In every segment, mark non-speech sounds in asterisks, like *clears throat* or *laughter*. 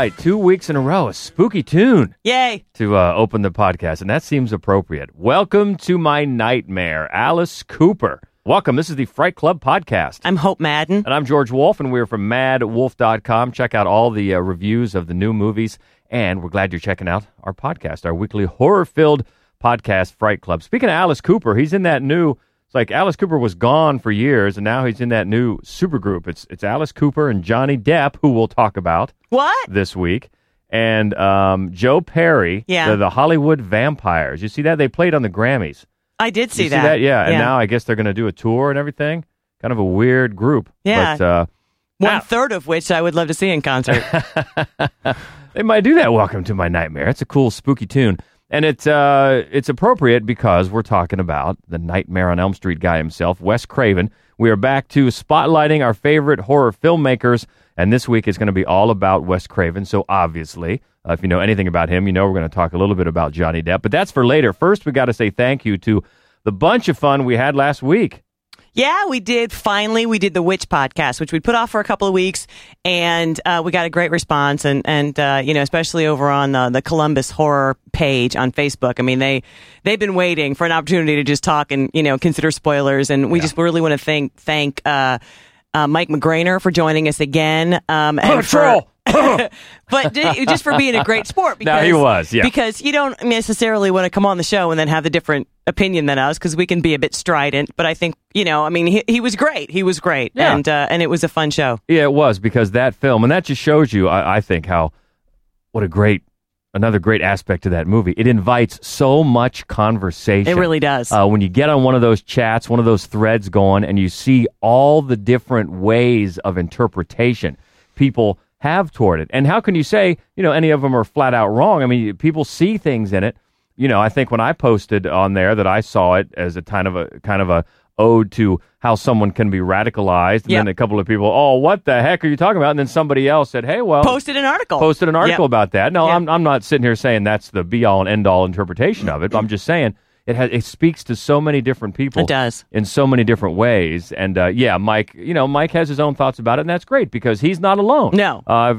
right, two weeks in a row, a spooky tune Yay. to uh, open the podcast, and that seems appropriate. Welcome to my nightmare, Alice Cooper. Welcome. This is the Fright Club podcast. I'm Hope Madden. And I'm George Wolf, and we're from madwolf.com. Check out all the uh, reviews of the new movies, and we're glad you're checking out our podcast, our weekly horror filled podcast, Fright Club. Speaking of Alice Cooper, he's in that new. It's like Alice Cooper was gone for years, and now he's in that new supergroup. It's it's Alice Cooper and Johnny Depp, who we'll talk about What? this week, and um, Joe Perry, Yeah. the, the Hollywood Vampires. You see that they played on the Grammys. I did see that. See that? Yeah. And now I guess they're going to do a tour and everything. Kind of a weird group. Yeah. But uh, One third of which I would love to see in concert. *laughs* they might do that. Welcome to my nightmare. It's a cool, spooky tune. And it's uh, it's appropriate because we're talking about the Nightmare on Elm Street guy himself, Wes Craven. We are back to spotlighting our favorite horror filmmakers, and this week is going to be all about Wes Craven. So obviously, uh, if you know anything about him, you know we're going to talk a little bit about Johnny Depp. But that's for later. First, we got to say thank you to the bunch of fun we had last week. Yeah, we did. Finally, we did the Witch podcast, which we put off for a couple of weeks, and uh, we got a great response. And and uh, you know, especially over on the, the Columbus Horror page on Facebook. I mean, they they've been waiting for an opportunity to just talk and you know consider spoilers. And we just really want to thank thank. Uh, uh, Mike McGrainer for joining us again. Um, and for- *laughs* but just for being a great sport. No, Because, he was, yeah. Because you don't necessarily want to come on the show and then have a different opinion than us because we can be a bit strident. But I think you know, I mean, he, he was great. He was great, Yeah. and uh, and it was a fun show. Yeah, it was because that film, and that just shows you, I, I think, how what a great, another great aspect to that movie. It invites so much conversation. It really does. Uh, when you get on one of those chats, one of those threads going, and you see all the different ways of interpretation people have toward it, and how can you say, you know, any of them are flat out wrong? I mean, people see things in it. You know, I think when I posted on there that I saw it as a kind of a kind of a ode to how someone can be radicalized, and Yep. then a couple of people, oh, what the heck are you talking about? And then somebody else said, hey, well, Posted an article. posted an article Yep. about that. No, Yep. I'm I'm not sitting here saying that's the be all and end all interpretation of it. But I'm just saying it has it speaks to so many different people. It does. in so many different ways. And uh, yeah, Mike, you know, Mike has his own thoughts about it, and that's great because he's not alone. No. uh,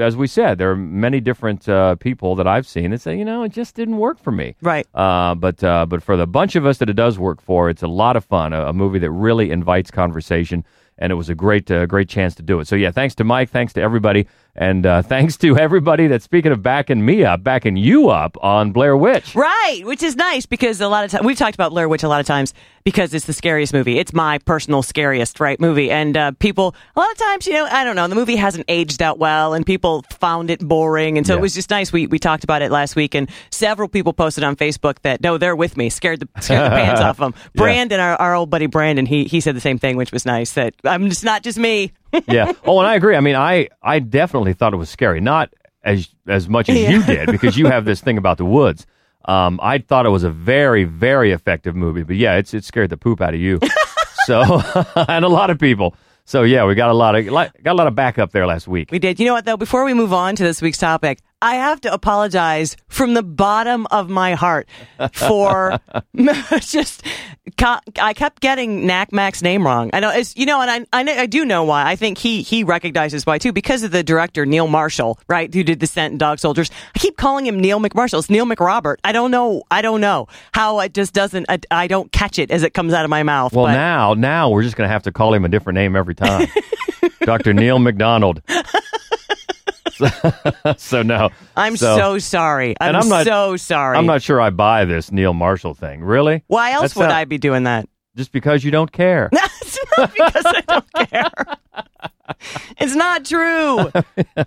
as we said, there are many different uh, people that I've seen that say, you know, it just didn't work for me. Right. Uh, but uh, but for the bunch of us that it does work for, it's a lot of fun. A, a movie that really invites conversation, and it was a great uh, great chance to do it. So yeah, thanks to Mike, thanks to everybody, and uh, thanks to everybody that's speaking of backing me up, backing you up on Blair Witch. Right, which is nice because a lot of times we've talked about Blair Witch a lot of times because it's the scariest movie. It's my personal scariest, right, movie. And uh, people, a lot of times, you know, I don't know, the movie hasn't aged out well, and people found it boring, and so Yeah. it was just nice. We we talked about it last week, and several people posted on Facebook that no, they're with me, scared the scared the pants *laughs* off them. Yeah. Brandon, our, our old buddy Brandon, he he said the same thing, which was nice. That I'm it's not just me. Yeah. Oh, and I agree. I mean, I I definitely thought it was scary. Not as as much as you did because you have this thing about the woods. Um, I thought it was a very very effective movie, but yeah, it's it scared the poop out of you. so *laughs* and a lot of people. So yeah, we got a lot of got a lot of backup there last week. We did. You know what, though? Before we move on to this week's topic, I have to apologize from the bottom of my heart for *laughs* *laughs* just. I kept getting Knack Mac's name wrong. I know it's you know, and I, I I do know why. I think he he recognizes why too because of the director Neil Marshall, right, who did Descent and Dog Soldiers. I keep calling him Neil McMarshall. It's Neil McRobert. I don't know. I don't know how it just doesn't. I, I don't catch it as it comes out of my mouth. Well, but now now we're just gonna have to call him a different name every time. *laughs* Dr. Neil McDonald. So, *laughs* so no, I'm so, sorry. I'm, And I'm not- so sorry. I'm not sure I buy this Neil Marshall thing. Really? Why else That's would not- I be doing that? Just because you don't care. *laughs* That's not because I don't care. *laughs* It's not true.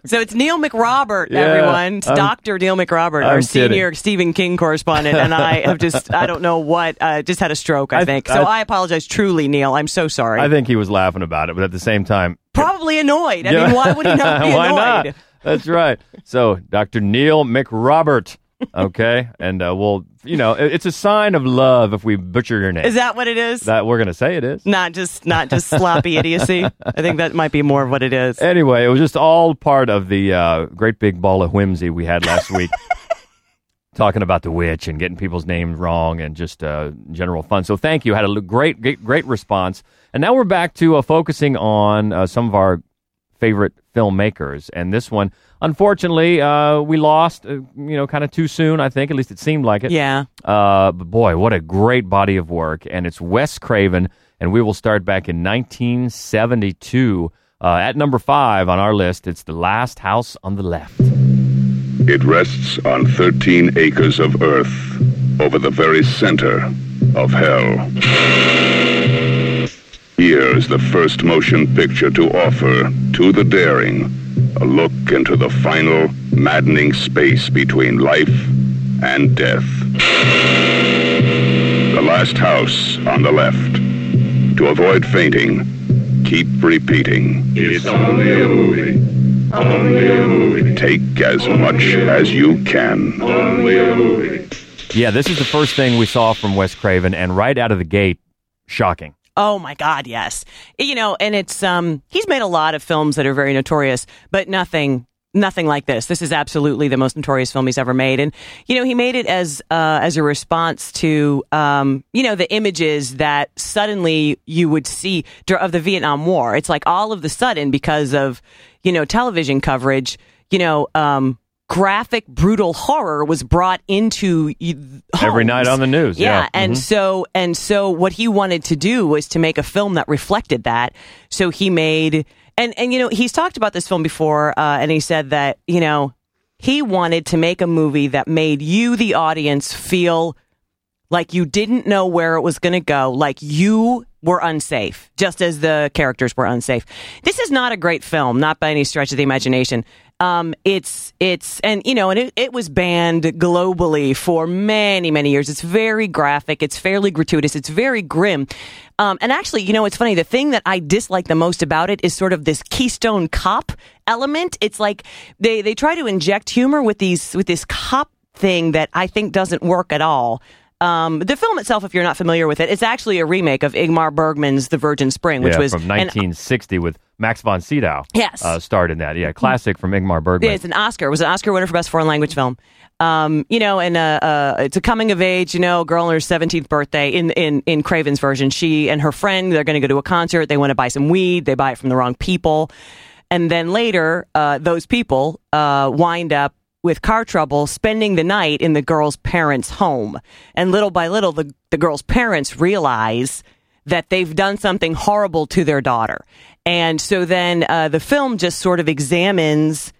So it's Neil McRobert, Yeah, everyone. It's I'm- Dr. Neil McRobert, I'm our kidding. senior Stephen King correspondent, and I have just, I don't know what, uh, just had a stroke, I I- think. So I- I, apologize truly, Neil. I'm so sorry. I think he was laughing about it, but at the same time, Probably annoyed. I Yeah. mean, why would he not be Why annoyed? not? That's right. So, Dr. Neil McRobert. Okay, and uh, we'll, you know, it- it's a sign of love if we butcher your name. Is that what it is? that we're gonna say it is. not just not just sloppy idiocy. I think that might be more of what it is. Anyway, it was just all part of the uh, great big ball of whimsy we had last week, *laughs* talking about the witch and getting people's names wrong and just uh, general fun. So thank you. Had a l- great, great, great response. And now we're back to uh, focusing on uh, some of our favorite filmmakers. And this one, unfortunately, uh, we lost. Uh, you know, kind of too soon. I think. At least it seemed like it. Yeah. Uh, but boy, what a great body of work. And it's Wes Craven, and we will start back in 1972. Uh, at number five on our list, it's The Last House on the Left. It rests on 13 acres of earth over the very center of hell. Here is the first motion picture to offer to the daring a look into the final, maddening space between life and death. The last house on the left. To avoid fainting, keep repeating. It's only a movie. Only a movie. Take as much as you can. Only a movie. Yeah, this is the first thing we saw from Wes Craven, and right out of the gate, shocking. Oh my God, yes. You know, and it's um he's made a lot of films that are very notorious, but nothing nothing like this. This is absolutely the most notorious film he's ever made, and you know he made it as uh, as a response to um you know the images that suddenly you would see of the Vietnam War. It's like all of the sudden because of you know television coverage, you know. um Graphic, brutal horror was brought into y- Every night on the news, yeah. Mm-hmm. and so and so what he wanted to do was to make a film that reflected that. So he made and and you know he's talked about this film before, uh, and he said that you know he wanted to make a movie that made you, the audience, feel like you didn't know where it was going to go, like you were unsafe, just as the characters were unsafe. This is not a great film, not by any stretch of the imagination. Um, it's it's and you know, and it, it was banned globally for many many years. It's very graphic. It's fairly gratuitous. It's very grim. Um, and actually, you know, it's funny. The thing that I dislike the most about it is sort of this Keystone Cop element. It's like they they try to inject humor with these with this cop thing that I think doesn't work at all. Um, the film itself, if you're not familiar with it, it's actually a remake of Ingmar Bergman's The Virgin Spring, which yeah, was from an- 1960 with Max von Sydow. Yes. uh, starred in that. Yeah, classic from Ingmar Bergman. It's an Oscar. It was an Oscar winner for best foreign language film. Um, you know, and uh, uh, it's a coming of age. You know, girl on her seventeenth birthday. In in in Craven's version, she and her friend they're going to go to a concert. They want to buy some weed. They buy it from the wrong people, and then later, uh, those people uh, wind up with car trouble, spending the night in the girl's parents' home. And little by little, the the girl's parents realize that they've done something horrible to their daughter. And so then uh, the film just sort of examines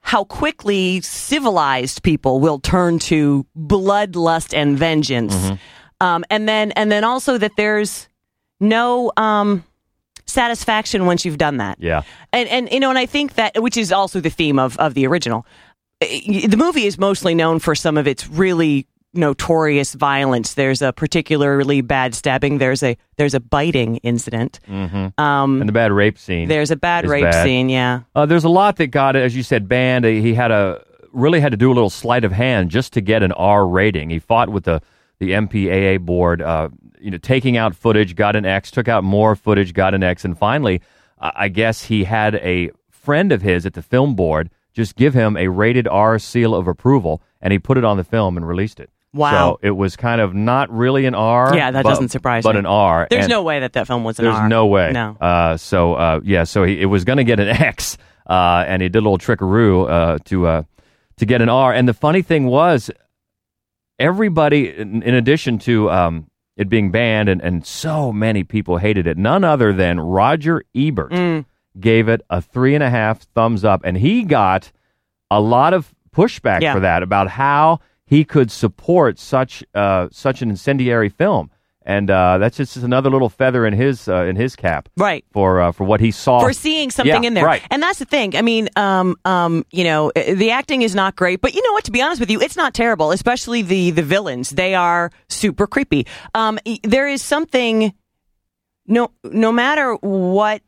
how quickly civilized people will turn to bloodlust and vengeance. Um, and then and then also that there's no um, satisfaction once you've done that. yeah, And and you know, and I think that which is also the theme of of the original. The movie is mostly known for some of its really notorious violence. There's a particularly bad stabbing. There's a there's a biting incident. Um, and the bad rape scene. there's a bad rape bad. scene. Yeah. Uh, there's a lot that got it, as you said, banned. He had a really had to do a little sleight of hand just to get an R rating. He fought with the the MPAA board, uh, you know, taking out footage, got an X, took out more footage, got an X, and finally, uh, I guess he had a friend of his at the film board just give him a rated R seal of approval, and he put it on the film and released it. Wow. So it was kind of not really an R. Yeah, that but- doesn't surprise But me. But an R. There's and- no way that that film was an there's R. There's no way. No. Uh, so uh, yeah, so he, it was going to get an *laughs* X, uh, and he did a little trickaroo uh, to uh, to get an R. And the funny thing was, everybody, in, in addition to um, it being banned, and, and so many people hated it. None other than Roger Ebert Mm. Gave it a three and a half thumbs up, and he got a lot of pushback Yeah. for that about how he could support such uh, such an incendiary film. And uh, that's just another little feather in his uh, in his cap, Right. For uh, for what he saw for seeing something Yeah, in there. right? And that's the thing. I mean, um, um, you know, the acting is not great, but you know what? To be honest with you, it's not terrible. Especially the the villains; they are super creepy. Um, there is something. No, no matter what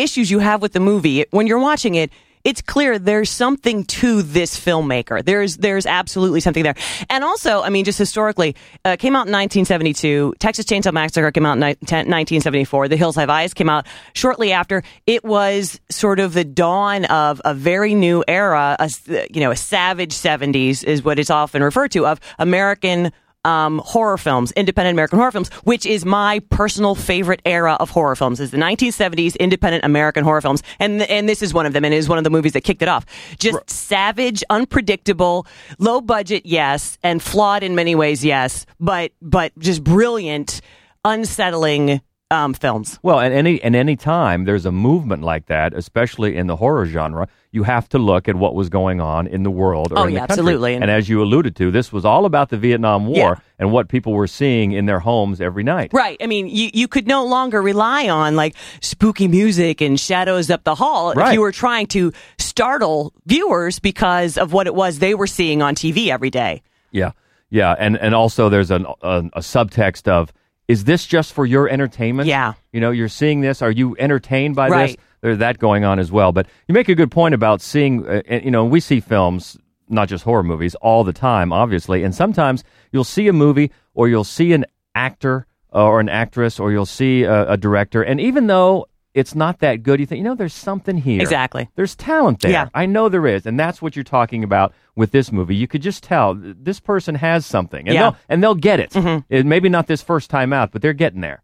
issues you have with the movie, when you're watching it, it's clear there's something to this filmmaker. There's there's absolutely something there. And also, I mean, just historically, uh, came out in 1972. Texas Chainsaw Massacre came out in ni- 10 1974. The Hills Have Eyes came out shortly after. It was sort of the dawn of a very new era. A, you know, a savage 70s is what it's often referred to of American um, horror films, independent American horror films, which is my personal favorite era of horror films, is the 1970s independent American horror films, and and this is one of them, and it is one of the movies that kicked it off. Just savage, unpredictable, low budget, yes, and flawed in many ways, yes, but but just brilliant, unsettling um, films. Well, and any and any time there's a movement like that, especially in the horror genre, you have to look at what was going on in the world or Oh, in yeah, the country. absolutely. And as you alluded to, this was all about the Vietnam War Yeah. and what people were seeing in their homes every night. Right. I mean, you, you could no longer rely on like spooky music and shadows up the hall if you were trying to startle viewers because of what it was they were seeing on TV every day. Yeah, yeah, and and also there's an, a, a subtext of is this just for your entertainment? Yeah. you know, you're seeing this. Are you entertained by this? Right. There's that going on as well. But you make a good point about seeing. Uh, you know, we see films, not just horror movies, all the time, obviously, and sometimes you'll see a movie or you'll see an actor or an actress or you'll see a, a director, and even though it's not that good, you think, you know, there's something here. Exactly. There's talent there. Yeah. I know there is, and that's what you're talking about with this movie. You could just tell this person has something, and Yeah. Mm-hmm. they'll and they'll get it. It- Maybe not this first time out, but they're getting there.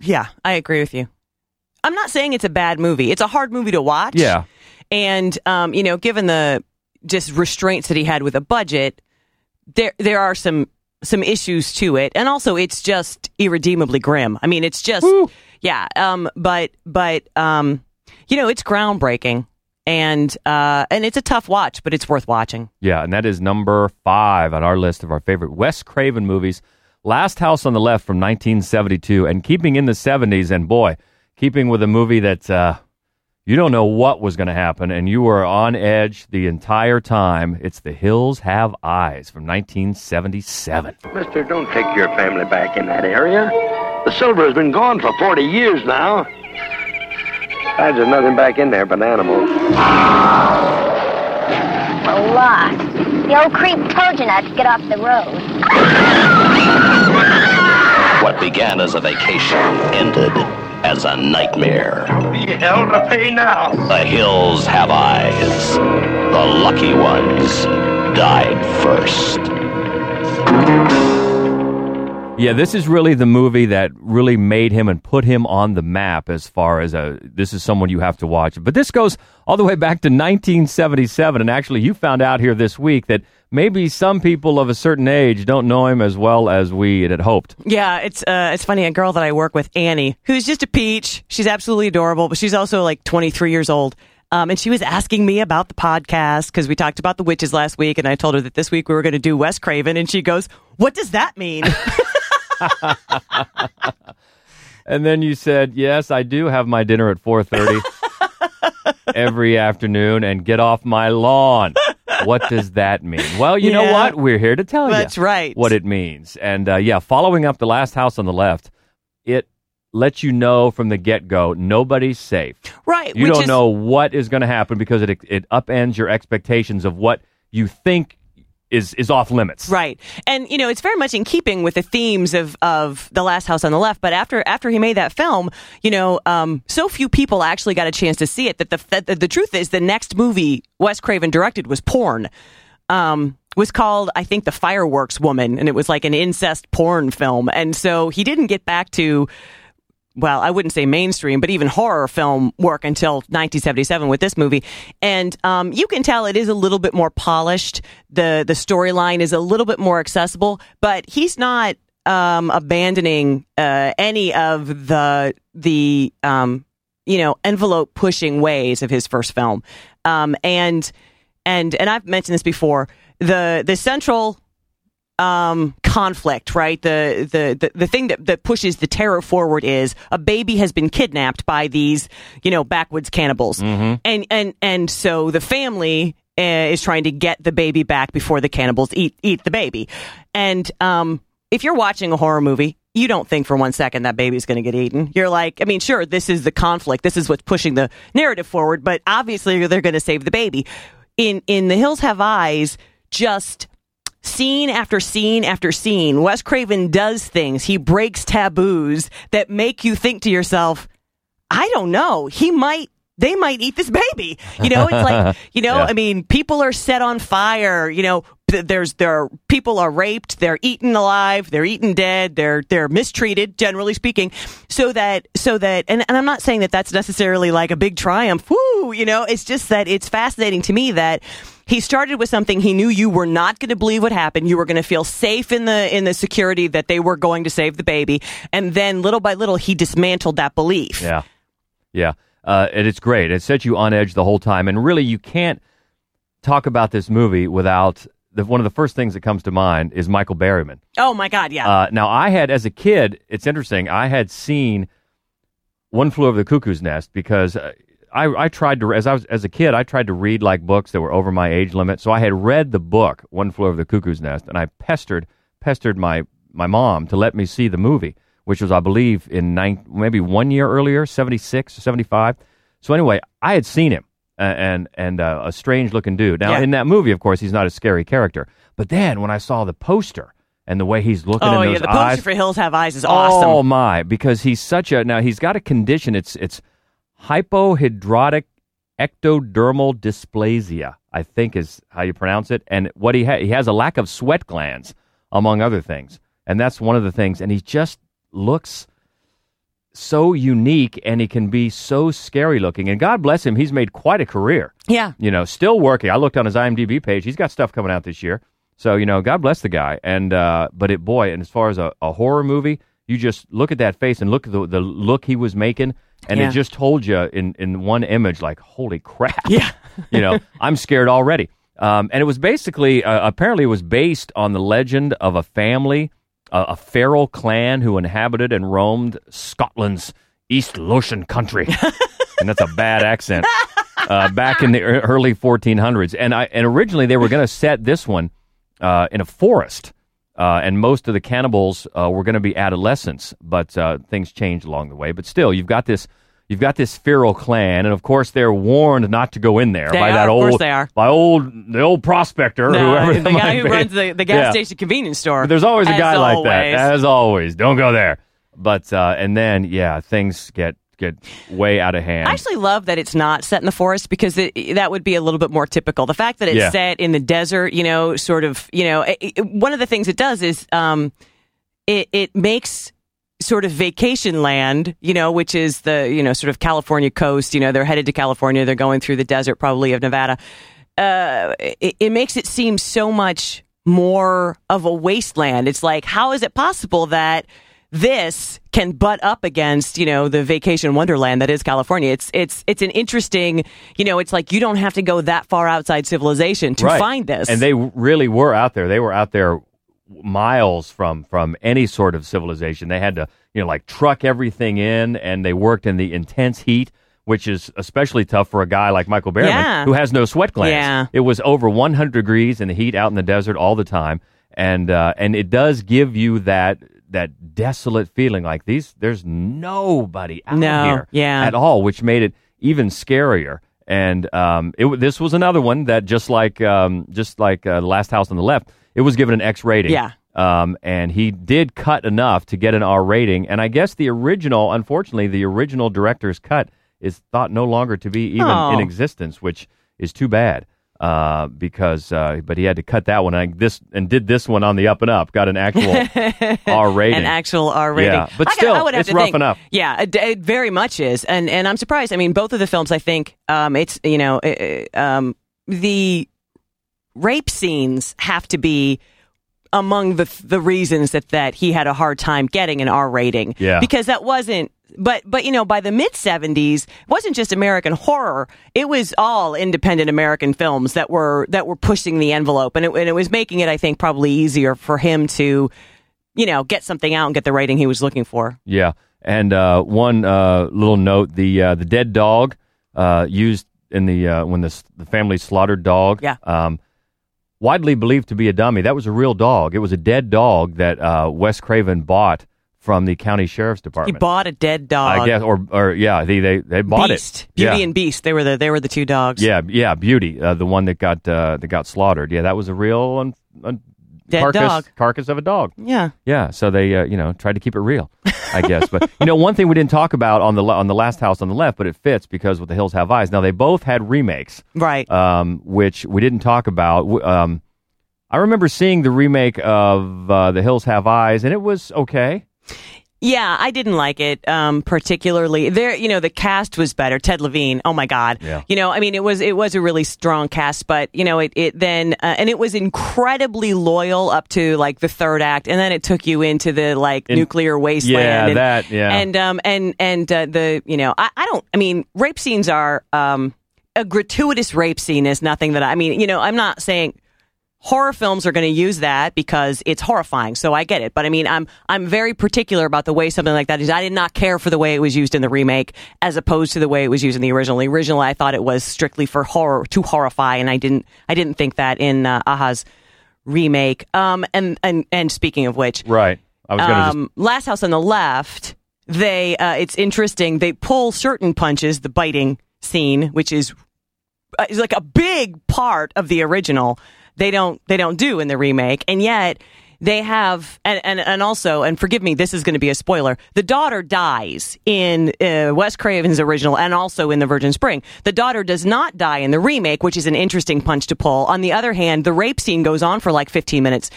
Yeah, I agree with you. I'm not saying it's a bad movie. It's a hard movie to watch. Yeah. And um, you know, given the just restraints that he had with a budget, there there are some some issues to it, and also it's just irredeemably grim. I mean, it's just yeah. Um, but but um, you know, it's groundbreaking, and uh, and it's a tough watch, but it's worth watching. Yeah, and that is number five on our list of our favorite Wes Craven movies. Last House on the Left from 1972, and keeping in the 70s, and boy, keeping with a movie that uh, you don't know what was going to happen, and you were on edge the entire time. It's The Hills Have Eyes from 1977. Mister, don't take your family back in that area. The silver has been gone for 40 years now. Besides, there's nothing back in there but animals. We're lost. The old creep told you not to get off the road. What began as a vacation ended as a nightmare. Hell to pay now. The hills have eyes. The lucky ones died first. Yeah, this is really the movie that really made him and put him on the map as far as a this is someone you have to watch. But this goes all the way back to 1977 and actually you found out here this week that maybe some people of a certain age don't know him as well as we had hoped. Yeah, it's uh, it's funny. A girl that I work with, Annie, who's just a peach. She's absolutely adorable, but she's also like 23 years old. Um, and she was asking me about the podcast because we talked about the witches last week, and I told her that this week we were going to do Wes Craven, and she goes, "What does that mean?" *laughs* *laughs* And then you said, "Yes, I do have my dinner at 4:30 *laughs* every afternoon and get off my lawn." What does that mean? Well, you know what? We're here to tell you. That's right. What it means. And uh, yeah, following up the last house on the left, it lets you know from the get-go nobody's safe. right? You don't is, know what is going to happen because it it upends your expectations of what you think is is off limits. Right. And you know, it's very much in keeping with the themes of of The Last House on the Left, but after after he made that film, you know, um, so few people actually got a chance to see it that the that the, the truth is the next movie Wes Craven directed was porn. Um was called I think The Fireworks Woman and it was like an incest porn film. And so he didn't get back to well, I wouldn't say mainstream, but even horror film work until 1977 with this movie. And um, you can tell it is a little bit more polished. The the storyline is a little bit more accessible, but he's not um, abandoning uh, any of the the um, you know envelope pushing ways of his first film. Um, and and and I've mentioned this before. The the central um, conflict, right? The, the the the thing that that pushes the terror forward is a baby has been kidnapped by these, you know, backwoods cannibals, and and and so the family uh, is trying to get the baby back before the cannibals eat eat the baby, and um, if you're watching a horror movie. you don't think for one second that baby's going to get eaten. You're like, I mean, sure, this is the conflict. This is what's pushing the narrative forward, but obviously they're going to save the baby. In in The Hills Have Eyes, just scene after scene after scene, Wes Craven does things. He breaks taboos that make you think to yourself, I don't know. He might they might eat this baby. You know, it's like, *laughs* you know, Yeah. I mean, people are set on fire, you know, there's there are people are raped, they're eaten alive, they're eaten dead, they're they're mistreated generally speaking. So that so that and, and I'm not saying that that's necessarily like a big triumph. Woo, you know, it's just that it's fascinating to me that he started with something he knew you were not going to believe would happen. You were going to feel safe in the in the security that they were going to save the baby, and then little by little he dismantled that belief. Yeah, yeah, uh, and it's great. It sets you on edge the whole time, and really, you can't talk about this movie without the, one of the first things that comes to mind is Michael Berryman. Oh my God, yeah. Uh, now, I had as a kid, it's interesting. I had seen One Flew Over the Cuckoo's Nest because uh, I, I tried to as I was as a kid, I tried to read like books that were over my age limit. So I had read the book One Flew Over the Cuckoo's Nest, and I pestered pestered my my mom to let me see the movie, which was I believe in nine, maybe one year earlier, seventy six or seventy five. So anyway, I had seen him and and uh, a strange looking dude. Now Yeah. in that movie, of course, he's not a scary character. But then when I saw the poster and the way he's looking oh in yeah, the poster eyes, for Hills Have Eyes is awesome. Oh my! Because he's such a now he's got a condition. It's it's hypohidrotic ectodermal dysplasia. I think is how you pronounce it. And what he ha- he has a lack of sweat glands, among other things. And that's one of the things. And he's just looks so unique, and he can be so scary looking. And God bless him, he's made quite a career Yeah. you know, still working. I looked on his IMDb page; he's got stuff coming out this year. So you know, God bless the guy. And uh, but it, boy, and as far as a, a horror movie, you just look at that face and look at the, the look he was making, and Yeah. it just told you in in one image, like, holy crap! Yeah. *laughs* you know, I'm scared already. Um, and it was basically, uh, apparently, it was based on the legend of a family, uh, a feral clan who inhabited and roamed Scotland's East Lothian country, *laughs* and that's a bad accent. Uh, back in the early 1400s, and I and originally they were going to set this one uh, in a forest, uh, and most of the cannibals uh, were going to be adolescents, but uh, things changed along the way. But still, you've got this. You've got this feral clan, and of course they're warned not to go in there They by are, that old, they are. by old, the old prospector, No, whoever the guy who be. runs the, the gas Yeah. station convenience store. But there's always a guy like that, as always. Don't go there. But uh, and then yeah, things get get way out of hand. I actually love that it's not set in the forest because it, that would be a little bit more typical. The fact that it's Yeah. set in the desert, you know, sort of, you know, it, it- one of the things it does is um, it it makes sort of vacation land, you know, which is the you know sort of California coast. You know, they're headed to California. They're going through the desert, probably of Nevada. Uh, it, it makes it seem so much more of a wasteland. It's like, how is it possible that this can butt up against, you know, the vacation wonderland that is California? It's it's it's an interesting, you know, it's like you don't have to go that far outside civilization to Right. find this. And they really were out there. They were out there miles from from any sort of civilization. They had to, you know, like truck everything in, and they worked in the intense heat, which is especially tough for a guy like Michael Berryman Yeah. who has no sweat glands. Yeah. It was over 100 degrees in the heat out in the desert all the time, and uh, and it does give you that that desolate feeling like these. There's nobody out No, here yeah. at all, which made it even scarier. And um, it, this was another one that just like um, just like uh, the last house on the left, it was given an X rating. Yeah. Um, and he did cut enough to get an R rating. And I guess the original, unfortunately, the original director's cut is thought no longer to be even Oh. in existence, which is too bad. Uh, because uh, but he had to cut that one and this and did this one on the up and up, got an actual *laughs* R rating. an actual R rating. Yeah, but I still, I it's rough think- enough. Yeah, it, it very much is, and and I'm surprised. I mean, both of the films, I think, um, it's you know, uh, um, the rape scenes have to be among the the reasons that that he had a hard time getting an R rating. Yeah. because that wasn't. But but you know, by the mid '70s, it wasn't just American horror; it was all independent American films that were that were pushing the envelope, and it, and it was making it, I think, probably easier for him to, you know, get something out and get the rating he was looking for. Yeah, and uh, one uh, little note: the uh, the dead dog uh, used in the uh, when the the family slaughtered dog. Yeah. Um, widely believed to be a dummy. That was a real dog. It was a dead dog that uh, Wes Craven bought from the county sheriff's department. He bought a dead dog. I guess, or or yeah, they they, they bought Beast, it. Beauty yeah. and Beast. They were the they were the two dogs. Yeah, yeah, Beauty, uh, the one that got uh, that got slaughtered. Yeah, that was a real un, un, Dead carcass dog. carcass of a dog. yeah. Yeah, so they uh, you know tried to keep it real, I guess. But you know, one thing we didn't talk about on the on the last house on the left, but it fits because with the Hills Have Eyes. Now they both had remakes, Right. um, which we didn't talk about. Um, I remember seeing the remake of uh, The Hills Have Eyes, and it was okay. Yeah, I didn't like it um, particularly. There, you know, the cast was better. Ted Levine, oh my god, Yeah. you know, I mean, it was it was a really strong cast, but you know, it it then uh, and it was incredibly loyal up to like the third act, and then it took you into the like In- nuclear wasteland. Yeah, and, that, yeah. and um and and uh, the you know, I, I don't, I mean, rape scenes are um a gratuitous rape scene is nothing that I, I mean, you know, I'm not saying horror films are going to use that because it's horrifying. So I get it, but I mean, I'm I'm very particular about the way something like that is. I did not care for the way it was used in the remake as opposed to the way it was used in the original. The original, I thought it was strictly for horror to horrify, and I didn't I didn't think that in uh, Aja's remake. Um, and and and speaking of which, Right. I was going to um, Last House on the Left, they uh, it's interesting. They pull certain punches, the biting scene, which is uh, is like a big part of the original. They don't they don't do in the remake, and yet they have and and, and also and forgive me, this is going to be a spoiler. The daughter dies in uh, Wes Craven's original and also in the Virgin Spring. The daughter does not die in the remake, which is an interesting punch to pull. On the other hand, the rape scene goes on for like 15 minutes.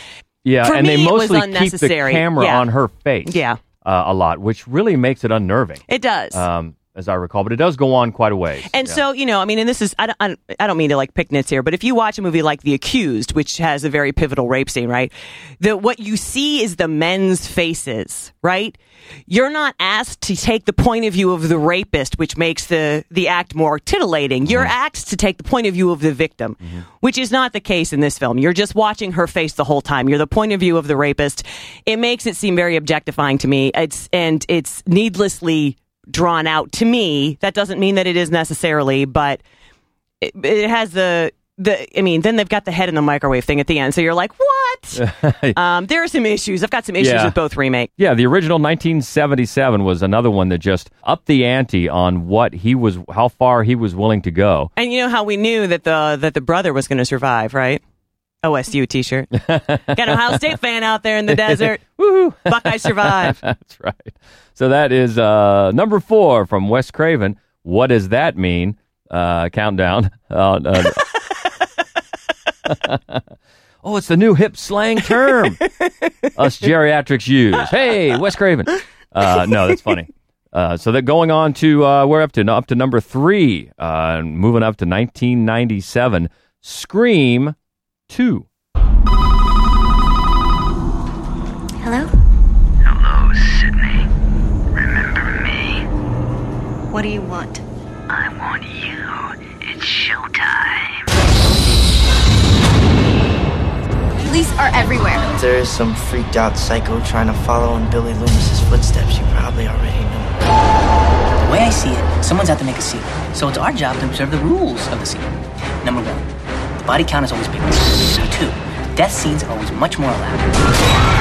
Yeah, For and me, they mostly keep the camera Yeah. on her face. Yeah. uh, a lot, which really makes it unnerving. It does. Um, as I recall, but it does go on quite a ways. And Yeah. so, you know, I mean, and this is, I don't, I don't- mean to like pick nits here, but if you watch a movie like The Accused, which has a very pivotal rape scene, right? The, what you see is the men's faces, right? You're not asked to take the point of view of the rapist, which makes the, the act more titillating. You're Mm-hmm. asked to take the point of view of the victim, which is not the case in this film. You're just watching her face the whole time. You're the point of view of the rapist. It makes it seem very objectifying to me. It's, and it's needlessly drawn out to me. That doesn't mean that it is necessarily, but it, it has the the. I mean, then they've got the head in the microwave thing at the end, so you're like, what? *laughs* um, there are some issues. I've got some issues Yeah. with both remake. Yeah, the original 1977 was another one that just upped the ante on what he was, how far he was willing to go. And you know how we knew that the that the brother was going to survive, right? OSU T-shirt. got an Ohio State fan out there in the desert. *laughs* Woohoo! Buckeyes survive. *laughs* That's right. So that is uh, number four from Wes Craven. What does that mean? Uh, countdown. *laughs* Uh, uh, oh, it's the new hip slang term us geriatrics use. Hey, Wes Craven. Uh, no, that's funny. Uh, so that going on to uh, we're up to up to number three, uh, and moving up to 1997. Scream two. Hello? Hello, Sidney. Remember me? What do you want? I want you. It's showtime. Police are everywhere. There is some freaked out psycho trying to follow in Billy Loomis's footsteps. You probably already know. The way I see it, someone's out to make a scene. So it's our job to observe the rules of the scene. Number one, the body count is always bigger. Number two, death scenes are always much more elaborate.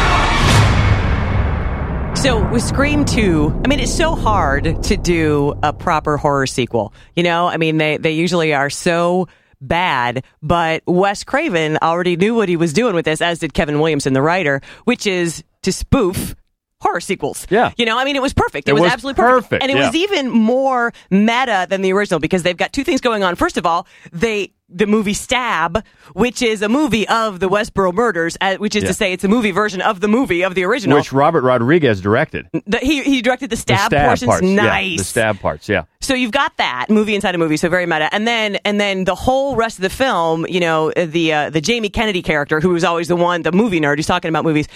So with Scream 2, I mean, it's so hard to do a proper horror sequel. You know, I mean, they, they usually are so bad, but Wes Craven already knew what he was doing with this, as did Kevin Williamson, the writer, which is to spoof horror sequels. Yeah. You know, I mean, it was perfect. It, It was, was absolutely perfect. perfect, And it yeah. was even more meta than the original because they've got two things going on. First of all, they, the movie Stab, which is a movie of the Woodsboro murders, uh, which is Yeah. to say it's a movie version of the movie of the original. Which Robert Rodriguez directed. The, he he directed the The stab, stab portions. parts. Nice. Yeah, the stab parts, yeah. So you've got that movie inside a movie, so very meta. And then and then the whole rest of the film, you know, the uh, the Jamie Kennedy character, who was always the one, the movie nerd, who's talking about movies,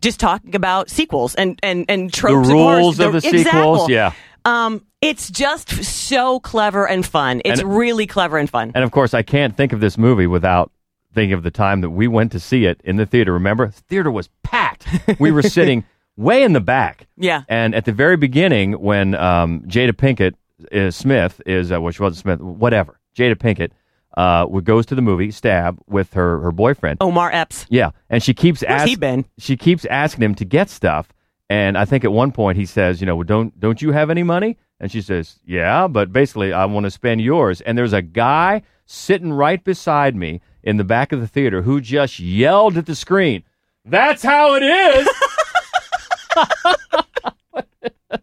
just talking about sequels and and and tropes The of horror. rules of the sequels, Exactly. yeah. Um, it's just so clever and fun. It's And- really clever and fun. And of course, I can't think of this movie without thinking of the time that we went to see it in the theater. Remember, the theater was packed. We were *laughs* sitting way in the back. Yeah. And at the very beginning, when um, Jada Pinkett is Smith is, uh, well, she wasn't Smith, whatever. Jada Pinkett uh, goes to the movie Stab with her her boyfriend. Omar Epps. Yeah, and she keeps been? She keeps asking him to get stuff, And I think at one point he says, you know, well, don't don't you have any money? And she says, yeah, but basically I want to spend yours. And there's a guy sitting right beside me in the back of the theater who just yelled at the screen, "That's how it is." *laughs*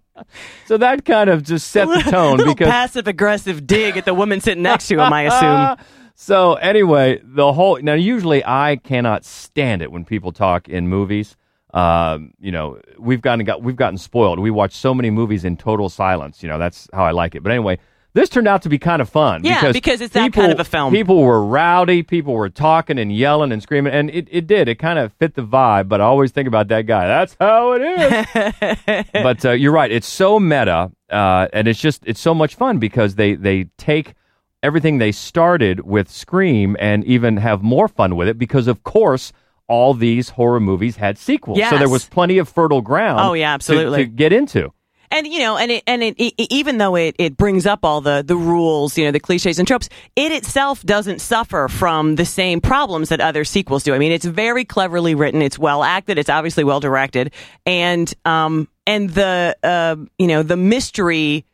so that kind of just set the *laughs* tone because passive aggressive dig at the woman sitting next to him. I assume. *laughs* so anyway, the whole now usually I cannot stand it when people talk in movies. Um, you know, we've gotten got we've gotten spoiled. We watch so many movies in total silence. You know, that's how I like it. But anyway, this turned out to be kind of fun. Yeah, because, because it's that people, kind of a film. People were rowdy. People were talking and yelling and screaming, and it, it did. It kind of fit the vibe. But I always think about that guy. That's how it is. *laughs* but uh, you're right. It's so meta, uh, and it's just it's so much fun because they they take everything they started with Scream and even have more fun with it because of course all these horror movies had sequels. So there was plenty of fertile ground. Oh, yeah, to- absolutely. To, get into. And you know, and it, and it, e- even though it, it brings up all the the rules, you know, the cliches and tropes, it itself doesn't suffer from the same problems that other sequels do. I mean, it's very cleverly written, it's well acted, it's obviously well directed, and um and the uh you know the mystery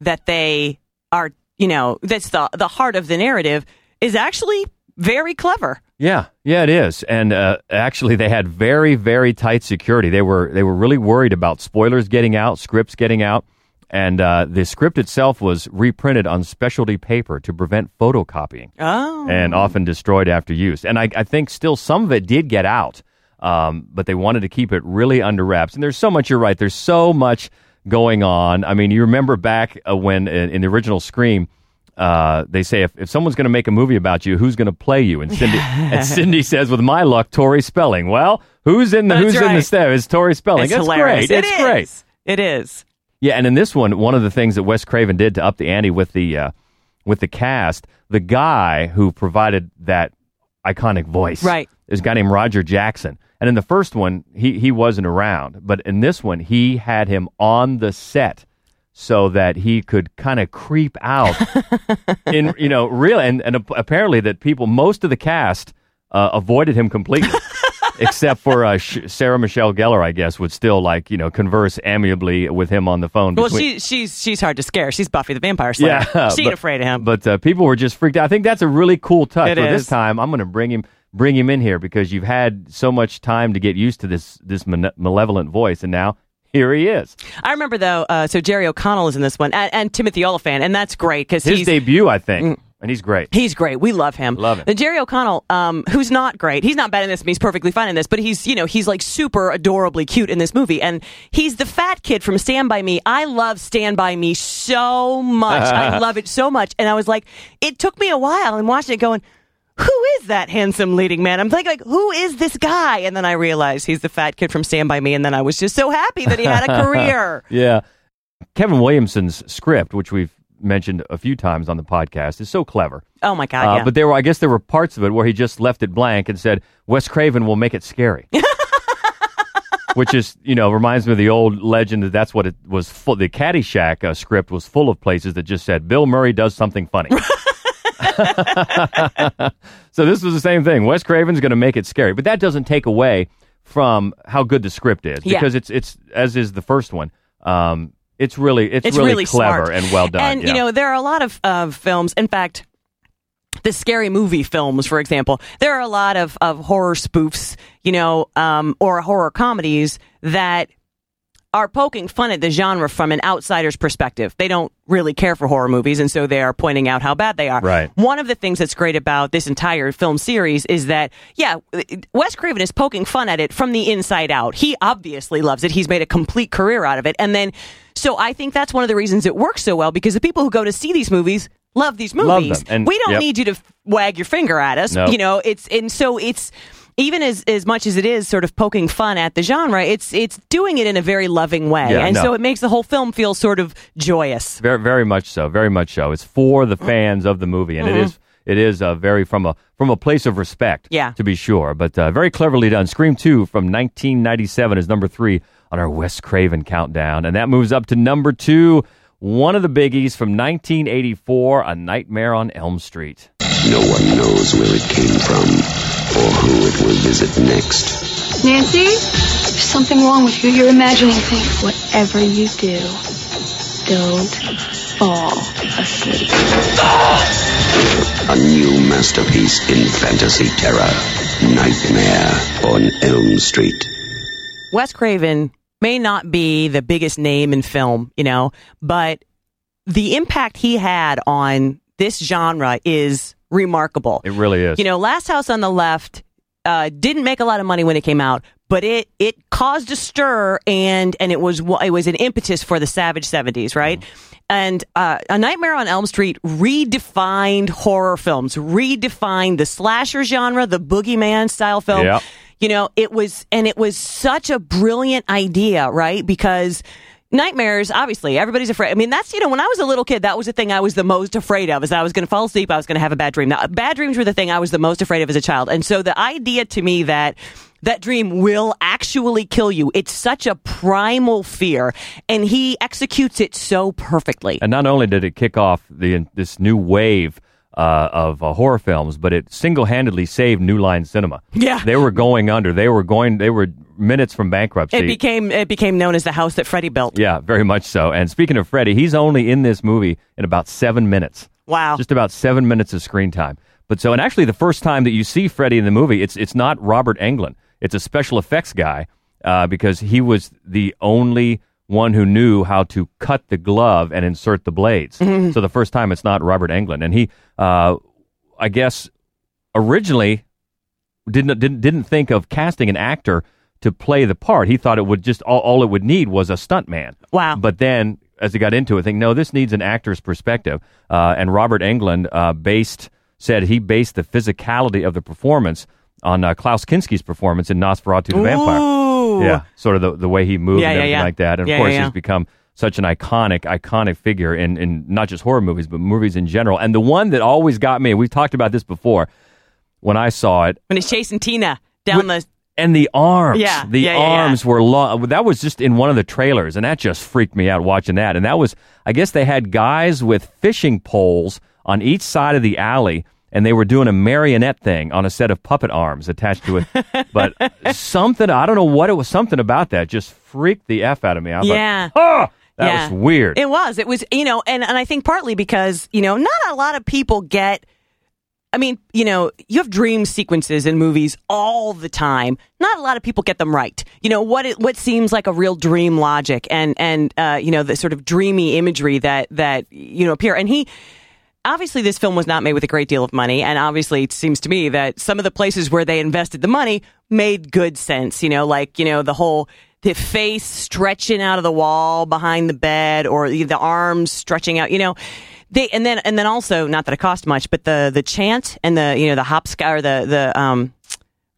that they are you know that's the the heart of the narrative is actually very clever. Yeah, yeah, it is. And uh, actually, they had very, very tight security. They were they were really worried about spoilers getting out, scripts getting out, and uh, the script itself was reprinted on specialty paper to prevent photocopying. Oh. and often destroyed after use. And I, I think still some of it did get out, um, but they wanted to keep it really under wraps. And there's so much. You're right. There's so much going on. I mean, you remember back uh, when in, in the original Scream. Uh, they say if, if someone's going to make a movie about you, who's going to play you? And *laughs* Sidney and Sidney says, with my luck, Tori Spelling. Well, who's in the That's who's in the right. step? It's Tori Spelling. It's It's hilarious. great. It it's is. great. It is. Yeah, and in this one, one of the things that Wes Craven did to up the ante with the uh, with the cast, the guy who provided that iconic voice, Right. is a guy named Roger Jackson. And in the first one, he he wasn't around, but in this one, he had him on the set so that he could kind of creep out *laughs* in you know real and and apparently that people most of the cast uh, avoided him completely *laughs* except for uh, Sh- Sarah Michelle Gellar I guess would still like you know converse amiably with him on the phone Well, between- she she's she's hard to scare. She's Buffy the Vampire Slayer. yeah, *laughs* she ain't afraid of him. But uh, people were just freaked out. I think that's a really cool touch. It so is. this time, I'm going to bring him bring him in here because you've had so much time to get used to this this malevolent voice, and now here he is. I remember though. Uh, so Jerry O'Connell is in this one, and, and Timothy Olyphant, and that's great because His debut, I think, and he's great. He's great. We love him. Love him. The Jerry O'Connell, um, who's not great. He's not bad in this. He's perfectly fine in this. But he's, you know, he's like super adorably cute in this movie. And he's the fat kid from Stand By Me. I love Stand By Me so much. I *laughs* love it so much. And I was like, it took me a while. I'm watching it going, who is that handsome leading man? I'm thinking like, who is this guy? And then I realized he's the fat kid from Stand By Me. And then I was just so happy that he had a *laughs* career. Yeah. Kevin Williamson's script, which we've mentioned a few times on the podcast, is so clever. Oh my God. Uh, yeah. But there were, I guess, there were parts of it where he just left it blank and said, "Wes Craven will make it scary," *laughs* which is, you know, reminds me of the old legend that that's what it was. Full, the Caddyshack uh, script was full of places that just said, "Bill Murray does something funny." *laughs* *laughs* so this was the same thing. Wes Craven's going to make it scary, but that doesn't take away from how good the script is Yeah. because it's it's as is the first one. Um, it's really it's, it's really, really, clever smart. and well done. And yeah. you know, there are a lot of uh, films. In fact, the scary movie films, for example, there are a lot of of horror spoofs, you know, um, or horror comedies that are poking fun at the genre from an outsider's perspective. They don't really care for horror movies, and so they are pointing out how bad they are. Right. One of the things that's great about this entire film series is that, yeah, Wes Craven is poking fun at it from the inside out. He obviously loves it. He's made a complete career out of it. And then, so I think that's one of the reasons it works so well because the people who go to see these movies love these Love movies. them. And- we don't yep. need you to wag your finger at us. Nope. You know, it's, and so it's, even as, as much as it is sort of poking fun at the genre, it's it's doing it in a very loving way, Yeah, and no. so it makes the whole film feel sort of joyous. Very, very much so. Very much so. It's for the fans of the movie, and it is it is uh, very from a from a place of respect. Yeah. to be sure, but uh, very cleverly done. Scream Two from 1997 is number three on our Wes Craven countdown, and that moves up to number two. One of the biggies from 1984, A Nightmare on Elm Street. No one knows where it came from or who it will visit next. Nancy? There's something wrong with you. You're imagining things. Whatever you do, don't fall asleep. A new masterpiece in fantasy terror. Nightmare on Elm Street. Wes Craven may not be the biggest name in film, you know, but the impact he had on this genre is remarkable. It really is. You know, Last House on the Left uh, didn't make a lot of money when it came out, but it it caused a stir and and it was it was an impetus for the Savage seventies, right? And uh, A Nightmare on Elm Street redefined horror films, redefined the slasher genre, the boogeyman style film. Yeah. You know, it was, and it was such a brilliant idea, right? Because nightmares, obviously, everybody's afraid. I mean, that's, you know, when I was a little kid, that was the thing I was the most afraid of, is that I was going to fall asleep, I was going to have a bad dream. Now, bad dreams were the thing I was the most afraid of as a child. And so the idea to me that that dream will actually kill you, it's such a primal fear, and he executes it so perfectly. And not only did it kick off the this new wave uh, of uh, horror films, but it single-handedly saved New Line Cinema. Yeah. they were going under. They were going. They were minutes from bankruptcy. It became it became known as the house that Freddy built. yeah, very much so. And speaking of Freddy, he's only in this movie in about seven minutes. Wow. Just about seven minutes of screen time. But so, and actually, the first time that you see Freddy in the movie, it's it's not Robert Englund. It's a special effects guy uh, because he was the only one who knew how to cut the glove and insert the blades. Mhm. So the first time, it's not Robert Englund, and he, uh, I guess, originally didn't didn't didn't think of casting an actor to play the part. He thought it would just all, all it would need was a stunt man. Wow. But then as he got into it, think no, this needs an actor's perspective. Uh, and Robert Englund uh, based said he based the physicality of the performance on uh, Klaus Kinski's performance in Nosferatu the Vampire. Ooh. Yeah, sort of the the way he moved Yeah, and everything yeah. like that. And Yeah, of course, yeah, yeah. he's become such an iconic, iconic figure in, in not just horror movies, but movies in general. And the one that always got me, we've talked about this before, when I saw it, When he's chasing Tina down the and the arms, Yeah, the yeah, yeah, yeah. arms were long. That was just in one of the trailers, and that just freaked me out watching that. And that was, I guess they had guys with fishing poles on each side of the alley, and they were doing a marionette thing on a set of puppet arms attached to it. *laughs* but something, I don't know what it was, something about that just freaked the f out of me. I was like, Yeah. "Ah!" that Yeah. was weird. It was. It was, you know, and, and I think partly because, you know, not a lot of people get. I mean, you know, you have dream sequences in movies all the time. Not a lot of people get them right. You know what? It, what seems like a real dream logic and and uh, you know the sort of dreamy imagery that that you know appear. And he obviously this film was not made with a great deal of money, and obviously it seems to me that some of the places where they invested the money made good sense. You know, like you know the whole the face stretching out of the wall behind the bed, or the arms stretching out. You know. They, and then and then also not that it cost much, but the the chant and the you know the hopscotch or the the um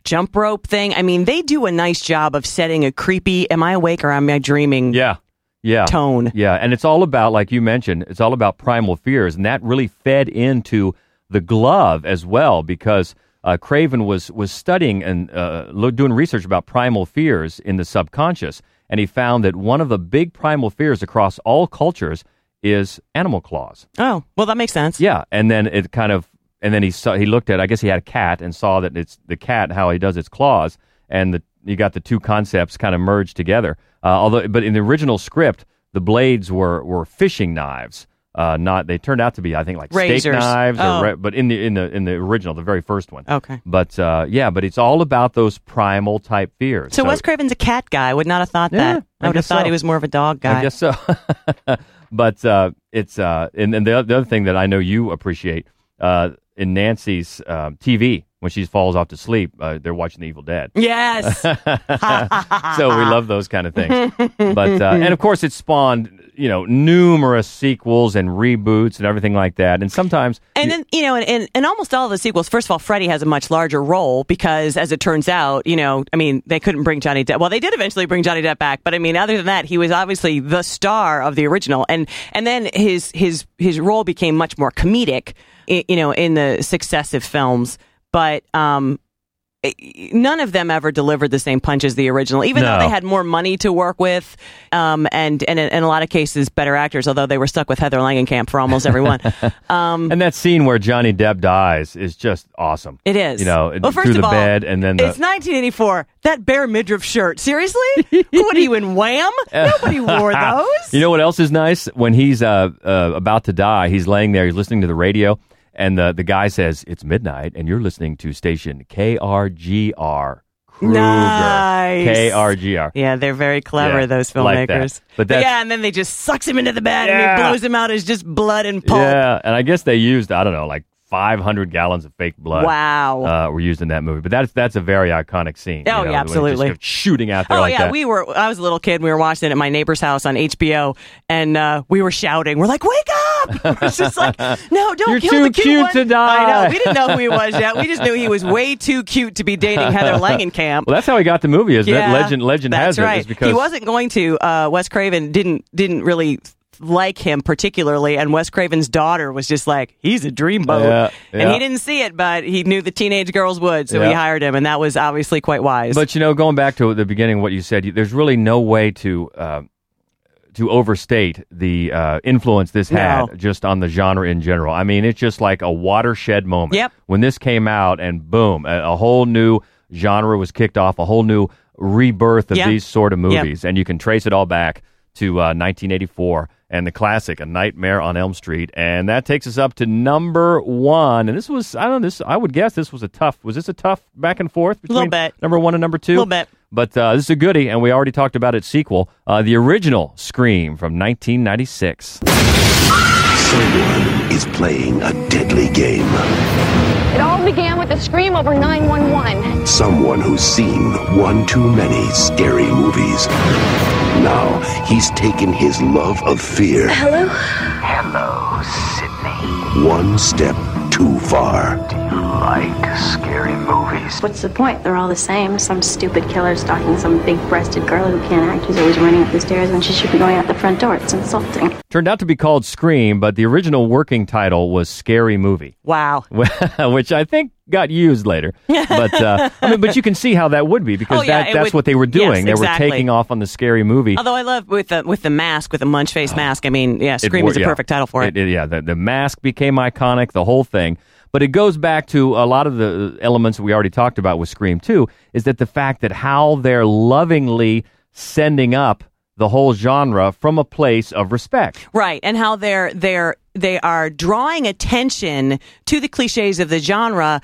jump rope thing. I mean, they do a nice job of setting a creepy. Am I awake or am I dreaming? Yeah. Yeah. Tone. Yeah. And it's all about, like you mentioned, it's all about primal fears. And that really fed into the glove as well because uh, Craven was, was studying and uh, doing research about primal fears in the subconscious. And he found that one of the big primal fears across all cultures is animal claws. Oh, well, that makes sense. Yeah, and then it kind of, and then he saw, he looked at, I guess he had a cat and saw that it's the cat how he does its claws, and the, you got the two concepts kind of merged together. Uh, although, but in the original script, the blades were were fishing knives. Uh, not they turned out to be, I think, like steak knives. Oh. Or, ra- but in the in the in the original, the very first one. Okay. But uh, yeah, but it's all about those primal type fears. So, Wes Craven's a cat guy. I would not have thought Yeah, that. I I would have thought so. he was more of a dog guy. I guess so. *laughs* but uh, it's uh, and, and the, the other thing that I know you appreciate uh, in Nancy's uh, TV when she falls off to sleep, uh, they're watching The Evil Dead. Yes. *laughs* so we love those kind of things. But uh, and of course, it spawned you know numerous sequels and reboots and everything like that. And sometimes And then, you know, and, in, in almost all of the sequels, first of all, Freddy has a much larger role because, as it turns out, you know, I mean, they couldn't bring Johnny Depp. Well, they did eventually bring Johnny Depp back, but I mean, other than that, he was obviously the star of the original. And, and then his, his, his role became much more comedic, you know, in the successive films. But, um, none of them ever delivered the same punch as the original, even No. though they had more money to work with, um, and and in, in a lot of cases better actors. Although they were stuck with Heather Langenkamp for almost everyone. *laughs* um, and that scene where Johnny Depp dies is just awesome. it is. You know, well, first through of the all, bed and then the, it's 1984. That bare midriff shirt. Seriously, *laughs* what are you in Wham? Nobody wore *laughs* those. You know what else is nice? When he's uh, uh, about to die, he's laying there, he's listening to the radio, and the, the guy says, It's midnight, and you're listening to station KRGR. Krueger. Nice. KRGR. Yeah, they're very clever, Yeah, those like that. filmmakers. But yeah, and then they just sucks him into the bed and Yeah. he blows him out as just blood and pulp. Yeah, and I guess they used, I don't know, like 500 gallons of fake blood. Wow. Uh, were used in that movie. But that's that's a very iconic scene. Oh, you know, yeah, absolutely. shooting out there Oh like yeah, that. we were. I was a little kid. We were watching it at my neighbor's house on HBO, and uh, we were shouting. We're like, "Wake up!" *laughs* It's just like, "No, don't You're kill too the cute, cute one." to die. I know. We didn't know who he was yet. We just knew he was *laughs* way too cute to be dating Heather Langenkamp. *laughs* well, that's how he got the movie, isn't yeah, it? Legend legend has it. right. is because he wasn't going to. Uh, Wes Craven didn't didn't really like him particularly, and Wes Craven's daughter was just like, "He's a dreamboat," Yeah, and he didn't see it, but he knew the teenage girls would, so he hired him, and that was obviously quite wise. But you know, going back to the beginning what you said, there's really no way to uh, to overstate the uh, influence this had No. just on the genre in general. I mean, it's just like a watershed moment. Yep. When this came out, and boom, a, a whole new genre was kicked off, a whole new rebirth of Yeah. these sort of Yep. movies, and you can trace it all back to uh, 1984 and the classic A Nightmare on Elm Street, and that takes us up to number one. And this was, I don't know, this I would guess this was a tough. Was this a tough back and forth between Little bit. number one and number two? a Little bit. But uh, this is a goodie, and we already talked about its sequel, uh, the original Scream from 1996. Someone is playing a deadly game. It all began with a scream over 911. Someone who's seen one too many scary movies. Now he's taken his love of fear Hello? Hello, Sidney. one step too far. Do you like scary movies? What's the point? They're all the same. Some stupid killer stalking some big breasted girl who can't act who's always running up the stairs when she should be going out the front door. It's insulting. Turned out to be called Scream, but the original working title was Scary Movie, wow. *laughs* which I think got used later. *laughs* But uh, I mean, but you can see how that would be because Oh, yeah, that, that's would- what they were doing. yes, they exactly. were taking off on the scary movie. Although I love with the with the mask, with the Munch face mask. I mean, yeah, Scream is a yeah. perfect title for it. yeah, the, the mask became iconic, the whole thing. But it goes back to a lot of the elements we already talked about with Scream 2, is that the fact that how they're lovingly sending up the whole genre from a place of respect. Right, and how they're they're they are drawing attention to the cliches of the genre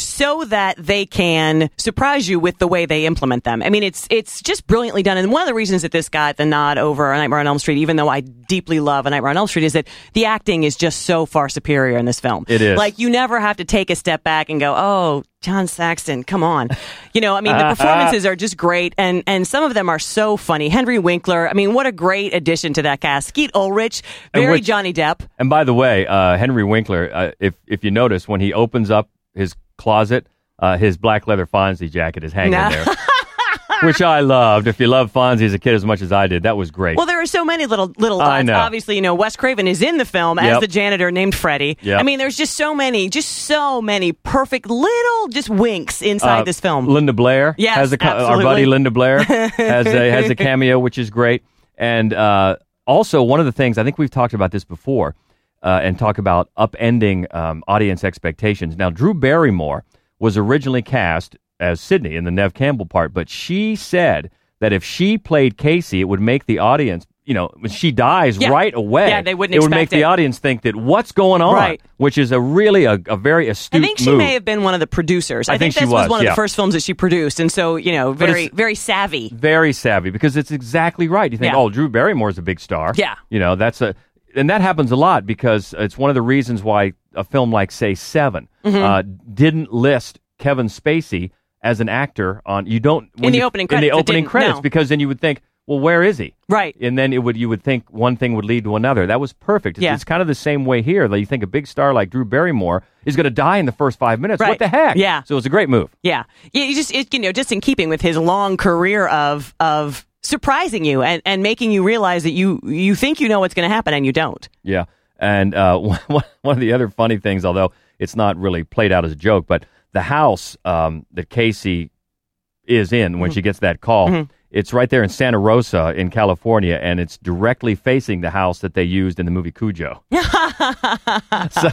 so that they can surprise you with the way they implement them. I mean, it's it's just brilliantly done. And one of the reasons that this got the nod over A Nightmare on Elm Street, even though I deeply love A Nightmare on Elm Street, is that the acting is just so far superior in this film. It is. like you never have to take a step back and go, "Oh, John Saxon, come on." *laughs* You know, I mean, the performances are just great, and and some of them are so funny. Henry Winkler, I mean, what a great addition to that cast. Skeet Ulrich, very which- Johnny Depp. And by the way, uh, Henry Winkler, uh, if if you notice, when he opens up his closet, uh, his black leather Fonzie jacket is hanging there, *laughs* which I loved. If you loved Fonzie as a kid as much as I did, that was great. Well, there are so many little little I know. Obviously, you know, Wes Craven is in the film as the janitor named Freddie. Yep. I mean, there's just so many, just so many perfect little just winks inside Uh, this film. Linda Blair Yes, has a our buddy Linda Blair *laughs* has a, has a cameo, which is great. And uh, also, one of the things I think we've talked about this before, uh, and talk about upending um, audience expectations. Now, Drew Barrymore was originally cast as Sidney in the Nev Campbell part, but she said that if she played Casey, it would make the audience. You know, when she dies Yeah. right away, Yeah, they wouldn't it would make the audience think that what's going on, Right. which is a really a, a very astute I think she move. may have been one of the producers. I I, think think, she this was, was, one of the first films that she produced, and so you know, very very savvy. very savvy because it's exactly right. You think, Yeah. oh, Drew Barrymore's a big star. Yeah. You know, that's a, and that happens a lot because it's one of the reasons why a film like, say, 7 Mhm. uh, didn't list Kevin Spacey as an actor on, you don't, In the you- opening in credits, the opening credits no. because then you would think, well, where is he? Right. And then it would, you would think one thing would lead to another. That was perfect. It's, Yeah. it's kind of the same way here. That you think a big star like Drew Barrymore is going to die in the first five minutes. Right. What the heck? Yeah. So it was a great move. Yeah, yeah. You just it, you know, just in keeping with his long career of of surprising you and, and making you realize that you you think you know what's going to happen and you don't. Yeah. And uh, *laughs* one one of the other funny things, although it's not really played out as a joke, but the house um, that Casey is in when Mhm. she gets that call, Mhm. it's right there in Santa Rosa in California, and it's directly facing the house that they used in the movie Cujo, *laughs* *laughs* so,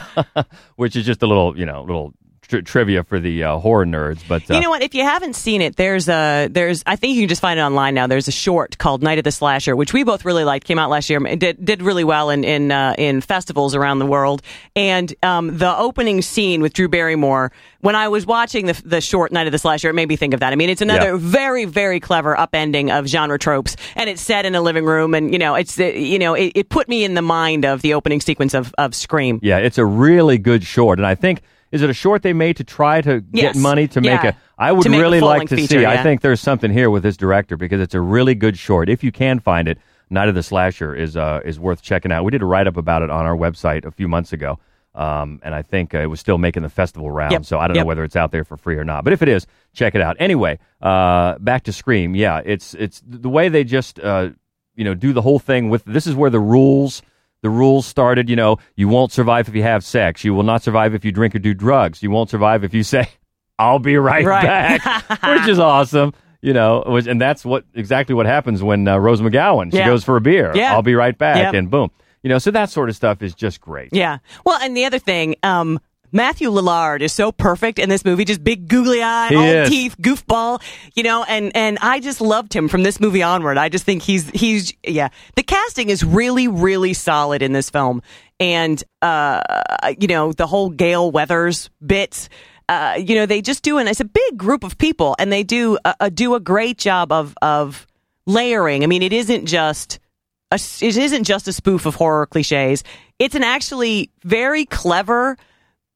which is just a little, you know, little tri- trivia for the uh, horror nerds. But uh, You know what? If you haven't seen it, there's a there's I think you can just find it online now. There's a short called Night of the Slasher, which we both really liked. Came out last year. It did did really well in in uh, in festivals around the world. And um, the opening scene with Drew Barrymore. When I was watching the the short Night of the Slasher, it made me think of that. I mean, it's another Yeah. very very clever upending of genre tropes, and it's set in a living room, and you know it's you know it, it put me in the mind of the opening sequence of of Scream. Yeah, it's a really good short, and I think is it a short they made to try to Yes. get money to make Yeah. a. I would make really like to feature, see. yeah. I think there's something here with this director because it's a really good short. If you can find it, Night of the Slasher is uh, is worth checking out. We did a write up about it on our website a few months ago. Um, and I think uh, it was still making the festival round, Yep. so I don't Yep. know whether it's out there for free or not. But if it is, check it out. Anyway, uh, back to Scream. Yeah, it's it's the way they just uh, you know do the whole thing with. This is where the rules the rules started. You know, you won't survive if you have sex. You will not survive if you drink or do drugs. You won't survive if you say, *laughs* "I'll be right, Right. back," *laughs* which is awesome. You know, was- and that's what exactly what happens when uh, Rose McGowan she Yeah. goes for a beer. Yeah. I'll be right back, Yep. and boom. You know, so that sort of stuff is just great. Yeah. Well, and the other thing, um, Matthew Lillard is so perfect in this movie, just big googly eye, all is. teeth, goofball, you know, and, and I just loved him from this movie onward. I just think he's, he's, yeah. The casting is really, really solid in this film. And, uh, you know, the whole Gale Weathers bits, uh, you know, they just do, and it's a big group of people and they do, uh, do a great job of, of layering. I mean, it isn't just, a, it isn't just a spoof of horror cliches. It's an actually very clever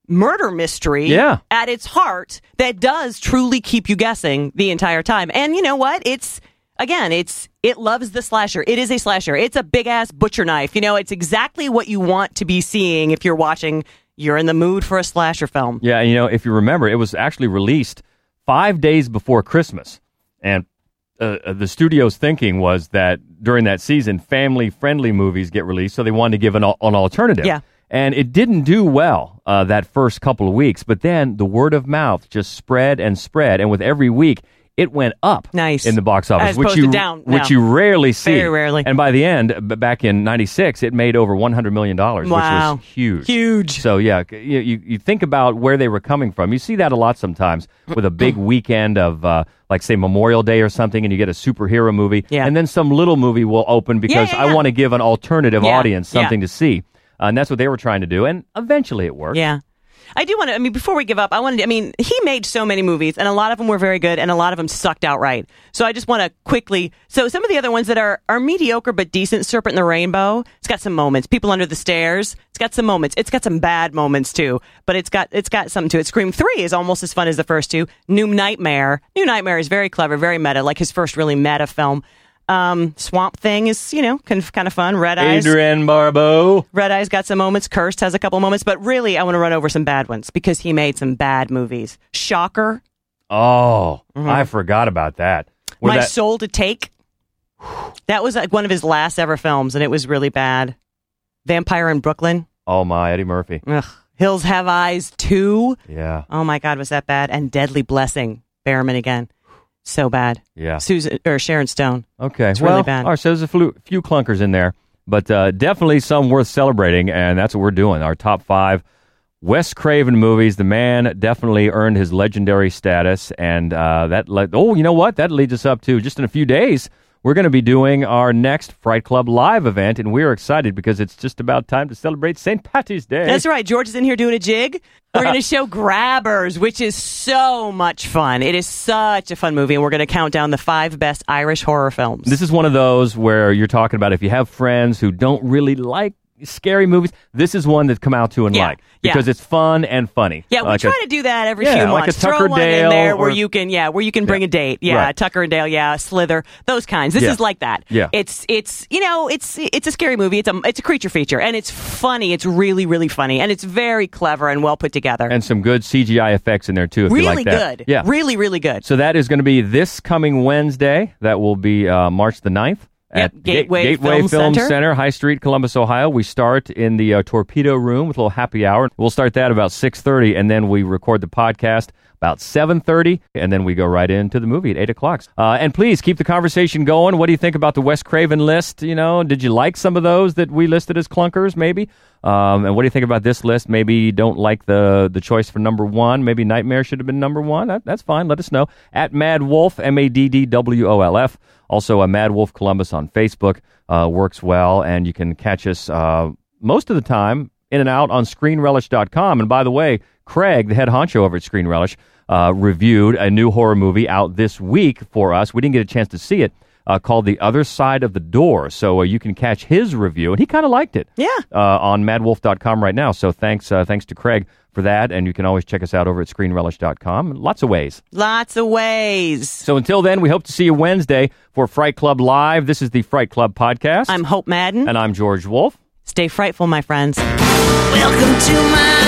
murder mystery Yeah. at its heart that does truly keep you guessing the entire time. And you know what? It's again, it's it loves the slasher. It is a slasher. It's a big ass butcher knife. You know, it's exactly what you want to be seeing if you're watching you're in the mood for a slasher film. Yeah, you know, if you remember, it was actually released five days before Christmas, and uh, uh, the studio's thinking was that during that season, family-friendly movies get released, so they wanted to give an, an alternative. Yeah. And it didn't do well uh, that first couple of weeks, but then the word of mouth just spread and spread, and with every week, it went up Nice. in the box office, As which you down, which no. you rarely see. Very rarely. And by the end, back in '96, it made over 100 million dollars, Wow. which was huge. Huge. So yeah, you, you think about where they were coming from. You see that a lot sometimes with a big *clears throat* weekend of uh, like say Memorial Day or something, and you get a superhero movie, Yeah. and then some little movie will open because yeah, I yeah. want to give an alternative audience something to see, Uh, and that's what they were trying to do, and eventually it worked. Yeah. I do want to, I mean, before we give up, I wanted, to, I mean, he made so many movies and a lot of them were very good and a lot of them sucked outright. So I just want to quickly, so some of the other ones that are, are mediocre but decent, Serpent in the Rainbow, it's got some moments. People Under the Stairs, it's got some moments. It's got some bad moments too, but it's got, it's got something to it. Scream 3 is almost as fun as the first two. New Nightmare, New Nightmare is very clever, very meta, like his first really meta film. Um, Swamp Thing is, you know, kind of, kind of fun. Red Eyes. Adrienne Barbeau. Red Eye's got some moments. Cursed has a couple moments, but really, I want to run over some bad ones because he made some bad movies. Shocker, Oh, Mhm. I forgot about that. Where My that- Soul to Take. That was like one of his last ever films, and it was really bad. Vampire in Brooklyn. oh my, Eddie Murphy. Ugh. Hills Have Eyes 2. Yeah, Oh my God, was that bad? And Deadly Blessing. Behrman again. So bad. yeah. Susan or Sharon Stone. Okay, It's well, really bad. all right, so there's a few, few clunkers in there, but uh, definitely some worth celebrating, and that's what we're doing. Our top five Wes Craven movies. The man definitely earned his legendary status, and uh, that led. Oh, you know what? That leads us up to just in a few days. We're going to be doing our next Fright Club live event, and we're excited because it's just about time to celebrate St. Patty's Day. That's right. George is in here doing a jig. We're going *laughs* to show Grabbers, which is so much fun. It is such a fun movie, and we're going to count down the five best Irish horror films. This is one of those where you're talking about if you have friends who don't really like scary movies, this is one that come out to and Yeah, like yeah. because it's fun and funny. Yeah, we Like a- try to do that every Yeah, few like a months. Throw Tucker one in Dale there where you can, yeah, where you can bring a date. Yeah, Right. Tucker and Dale. Yeah, Slither. Those kinds. This Yeah. is like that. Yeah. it's it's you know it's it's a scary movie. It's a it's a creature feature, and it's funny. It's really really funny, and it's very clever and well put together. and some good CGI effects in there too. If you really like that. good. Yeah. really really good. So that is going to be this coming Wednesday. That will be uh, March the 9th Yep, at Gateway Gateway Film Center. High Street, Columbus, Ohio. We start in the uh, torpedo room with a little happy hour. We'll start that about six thirty, and then we record the podcast about seven thirty, and then we go right into the movie at eight o'clock. Uh, and please keep the conversation going. What do you think about the Wes Craven list? You know, did you like some of those that we listed as clunkers? Maybe. Um, and what do you think about this list? Maybe you don't like the the choice for number one. Maybe Nightmare should have been number one. That, that's fine. Let us know at MaddWolf M A D D W O L F. Also, a MaddWolf Columbus on Facebook uh, works well, and you can catch us uh, most of the time in and out on ScreenRelish.com. And by the way, Craig, the head honcho over at Screen Relish, uh, reviewed a new horror movie out this week for us. We didn't get a chance to see it. Uh, called The Other Side of the Door. So uh, you can catch his review, and he kind of liked it. Yeah. Uh, on maddwolf.com right now. So thanks, uh, thanks to Craig for that. And you can always check us out over at screenrelish.com. Lots of ways. Lots of ways. So until then, we hope to see you Wednesday for Fright Club Live. This is the Fright Club podcast. I'm Hope Madden. and I'm George Wolf. Stay frightful, my friends. Welcome to my